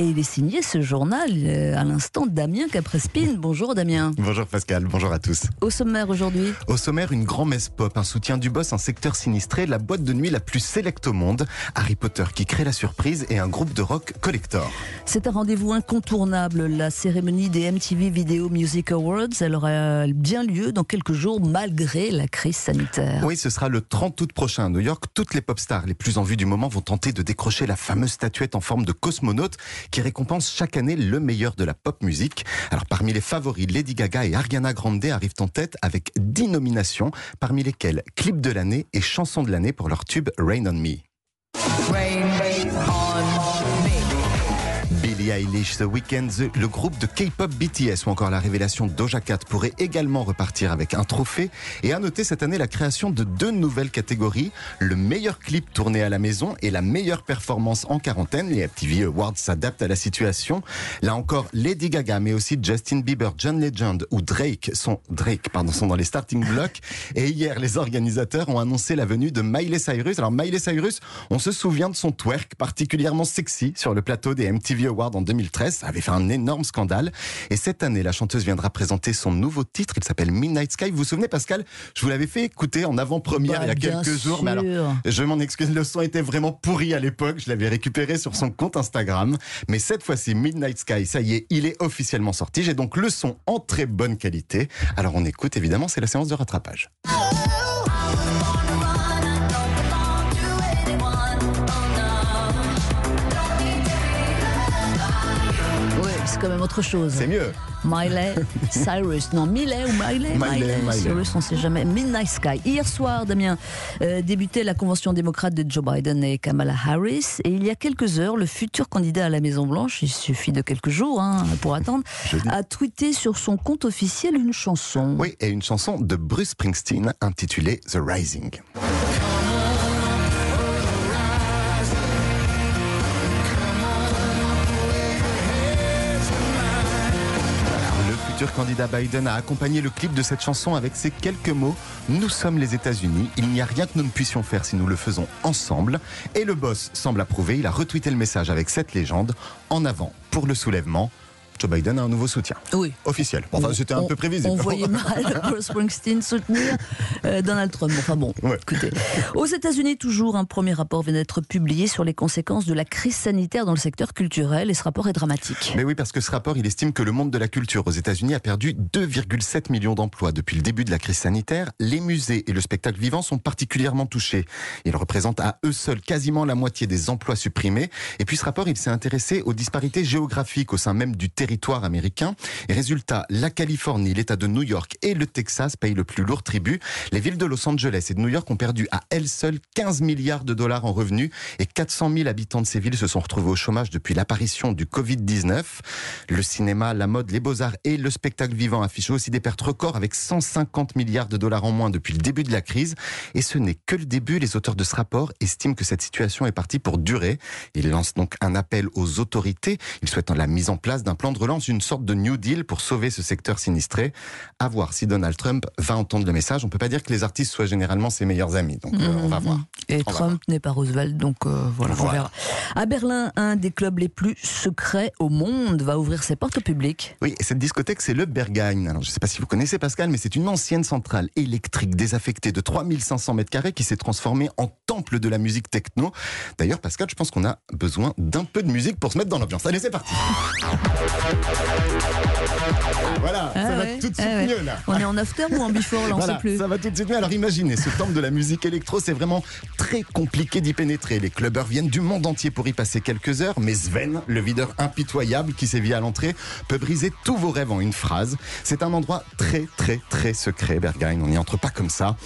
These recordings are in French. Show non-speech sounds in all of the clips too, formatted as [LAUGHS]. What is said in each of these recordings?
Et il est signé ce journal euh, à l'instant Damien Caprespine. Bonjour Damien. Bonjour Pascal, bonjour à tous. Au sommaire aujourd'hui Au sommaire, une grand-messe pop, un soutien du boss, un secteur sinistré, la boîte de nuit la plus sélecte au monde, Harry Potter qui crée la surprise et un groupe de rock collector. C'est un rendez-vous incontournable, la cérémonie des MTV Video Music Awards. Elle aura bien lieu dans quelques jours malgré la crise sanitaire. Oui, ce sera le 30 août prochain à New York. Toutes les pop stars les plus en vue du moment vont tenter de décrocher la fameuse statuette en forme de cosmonaute qui récompense chaque année le meilleur de la pop musique. Alors parmi les favoris, Lady Gaga et Ariana Grande arrivent en tête avec 10 nominations, parmi lesquelles clip de l'année et chanson de l'année pour leur tube Rain on Me. Billie Eilish, le groupe de K-pop BTS ou encore la révélation Doja Cat pourraient également repartir avec un trophée. Et à noter cette année la création de deux nouvelles catégories, le meilleur clip tourné à la maison et la meilleure performance en quarantaine. Les MTV Awards s'adaptent à la situation. Là encore, Lady Gaga, mais aussi Justin Bieber, John Legend ou Drake sont, Drake, pardon, sont dans les starting blocks. Et hier, les organisateurs ont annoncé la venue de Miley Cyrus. Alors Miley Cyrus, on se souvient de son twerk particulièrement sexy sur le plateau des MTV Awards en 2013. Ça avait fait un énorme scandale. Et cette année, la chanteuse viendra présenter son nouveau titre. Il s'appelle Midnight Sky. Vous vous souvenez, Pascal? Je vous l'avais fait écouter en avant-première Bah, il y a quelques jours. Mais alors, je m'en excuse, le son était vraiment pourri à l'époque. Je l'avais récupéré sur son compte Instagram. Mais cette fois-ci, Midnight Sky, ça y est, il est officiellement sorti. J'ai donc le son en très bonne qualité. Alors on écoute, évidemment, c'est la séance de rattrapage. C'est quand même autre chose. C'est mieux. Miley [LAUGHS] Cyrus. Non, Miley ou Miley? Miley, Miley. Cyrus, on ne sait jamais. Midnight Sky. Hier soir, Damien, euh, débutait la convention démocrate de Joe Biden et Kamala Harris. Et il y a quelques heures, le futur candidat à la Maison-Blanche, il suffit de quelques jours hein, pour attendre, a tweeté sur son compte officiel une chanson. Oui, et une chanson de Bruce Springsteen intitulée The Rising. Futur candidat Biden a accompagné le clip de cette chanson avec ces quelques mots Nous sommes les États-Unis, il n'y a rien que nous ne puissions faire si nous le faisons ensemble. Et le boss semble approuver, il a retweeté le message avec cette légende En avant pour le soulèvement. Joe Biden a un nouveau soutien. Oui. Officiel. Bon, Enfin, c'était un On- peu prévisible. On voyait [LAUGHS] mal Bruce Springsteen soutenir euh, Donald Trump. Enfin bon, Ouais. écoutez. Aux États-Unis, toujours, un premier rapport vient d'être publié sur les conséquences de la crise sanitaire dans le secteur culturel et ce rapport est dramatique. Mais oui, parce que ce rapport, il estime que le monde de la culture aux États-Unis a perdu 2,7 millions d'emplois depuis le début de la crise sanitaire. Les musées et le spectacle vivant sont particulièrement touchés. Ils représentent à eux seuls quasiment la moitié des emplois supprimés. Et puis ce rapport, il s'est intéressé aux disparités géographiques au sein même du territoire Et résultat, la Californie, l'État de New York et le Texas payent le plus lourd tribut. Les villes de Los Angeles et de New York ont perdu à elles seules 15 milliards de dollars en revenus et 400 000 habitants de ces villes se sont retrouvés au chômage depuis l'apparition du Covid-19. Le cinéma, la mode, les beaux-arts et le spectacle vivant affichent aussi des pertes records avec 150 milliards de dollars en moins depuis le début de la crise. Et ce n'est que le début. Les auteurs de ce rapport estiment que cette situation est partie pour durer. Ils lancent donc un appel aux autorités. Ils souhaitent la mise en place d'un plan de relance, une sorte de New Deal pour sauver ce secteur sinistré. À voir si Donald Trump va entendre le message. On peut pas dire que les artistes soient généralement ses meilleurs amis. Donc euh, on va voir. Et On Trump n'est pas Roosevelt, donc euh, voilà, on verra. À Berlin, un des clubs les plus secrets au monde va ouvrir ses portes au public. Oui, et cette discothèque, c'est le Berghain. Alors, je ne sais pas si vous connaissez Pascal, mais c'est une ancienne centrale électrique désaffectée de 3500 mètres carrés qui s'est transformée en temple de la musique techno. D'ailleurs, Pascal, je pense qu'on a besoin d'un peu de musique pour se mettre dans l'ambiance. Allez, c'est parti Voilà, ça Ah va tout de ah suite ouais. mieux, là On est en after ou en before, là, on voilà, sait plus. ça va tout de suite mieux. Alors imaginez, ce temple de la musique électro, c'est vraiment très compliqué d'y pénétrer. Les clubbers viennent du monde entier pour y passer quelques heures, mais Sven, le videur impitoyable qui sévit à l'entrée, peut briser tous vos rêves en une phrase. C'est un endroit très très très secret, Berghain. On n'y entre pas comme ça.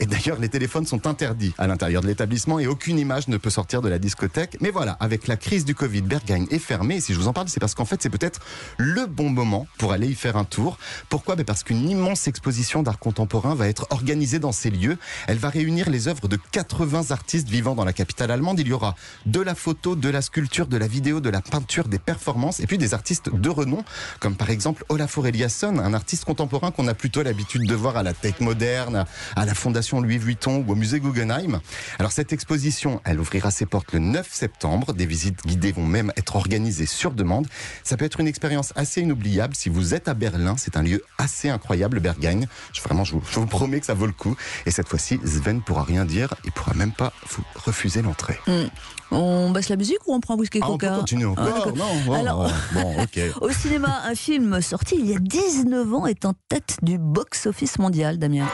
Et d'ailleurs, les téléphones sont interdits à l'intérieur de l'établissement et aucune image ne peut sortir de la discothèque. Mais voilà, avec la crise du Covid, Berghain est fermé. Et si je vous en parle, c'est parce qu'en fait, c'est peut-être le bon moment pour aller y faire un tour. Pourquoi? Ben Parce qu'une immense exposition d'art contemporain va être organisée dans ces lieux. Elle va réunir les œuvres de 80 artistes vivant dans la capitale allemande. Il y aura de la photo, de la sculpture, de la vidéo, de la peinture, des performances et puis des artistes de renom comme par exemple Olafur Eliasson, un artiste contemporain qu'on a plutôt l'habitude de voir à la Tech Moderne, à la Fondation Louis Vuitton ou au musée Guggenheim. Alors cette exposition, elle ouvrira ses portes le 9 septembre. Des visites guidées vont même être organisées sur demande. Ça peut être une expérience assez inoubliable si vous êtes à Berlin. C'est un lieu assez incroyable, Berghain. Je, vraiment, je vous, je vous promets que ça vaut le coup. Et cette fois-ci, Sven pourra rien dire. Il pourra même pas vous refuser l'entrée. Mm. On baisse la musique ou on prend whisky Ah, on peut coca continuer encore Ah, d'accord. Non, bon, Alors- bon, ok. [LAUGHS] Au cinéma, un film sorti il y a 19 ans est en tête du box-office mondial, Damien.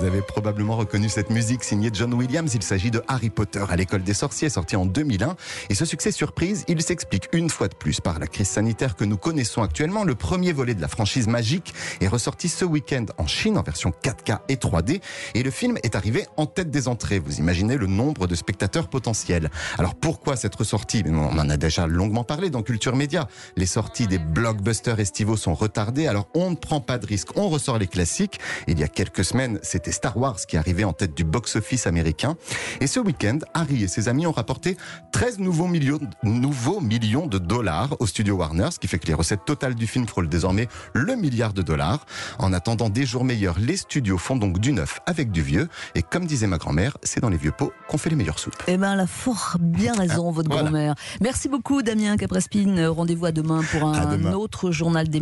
Vous avez probablement reconnu cette musique signée John Williams. Il s'agit de Harry Potter à l'école des sorciers, sorti en 2001. Et ce succès surprise, il s'explique une fois de plus par la crise sanitaire que nous connaissons actuellement. Le premier volet de la franchise magique est ressorti ce week-end en Chine en version 4K et 3D. Et le film est arrivé en tête des entrées. Vous imaginez le nombre de spectateurs potentiels. Alors pourquoi cette ressortie? On en a déjà longuement parlé dans Culture Média. Les sorties des blockbusters estivaux sont retardées. Alors on ne prend pas de risque. On ressort les classiques. Il y a quelques semaines, c'était Star Wars qui arrivait en tête du box-office américain. Et ce week-end, Harry et ses amis ont rapporté 13 nouveaux millions, nouveaux millions de dollars au studio Warner, ce qui fait que les recettes totales du film frôlent désormais le milliard de dollars. En attendant des jours meilleurs, les studios font donc du neuf avec du vieux. Et comme disait ma grand-mère, c'est dans les vieux pots qu'on fait les meilleures soupes. Eh ben, elle a fort bien raison, votre Voilà. grand-mère. Merci beaucoup, Damien Caprespine. Rendez-vous à demain pour À un demain. autre journal des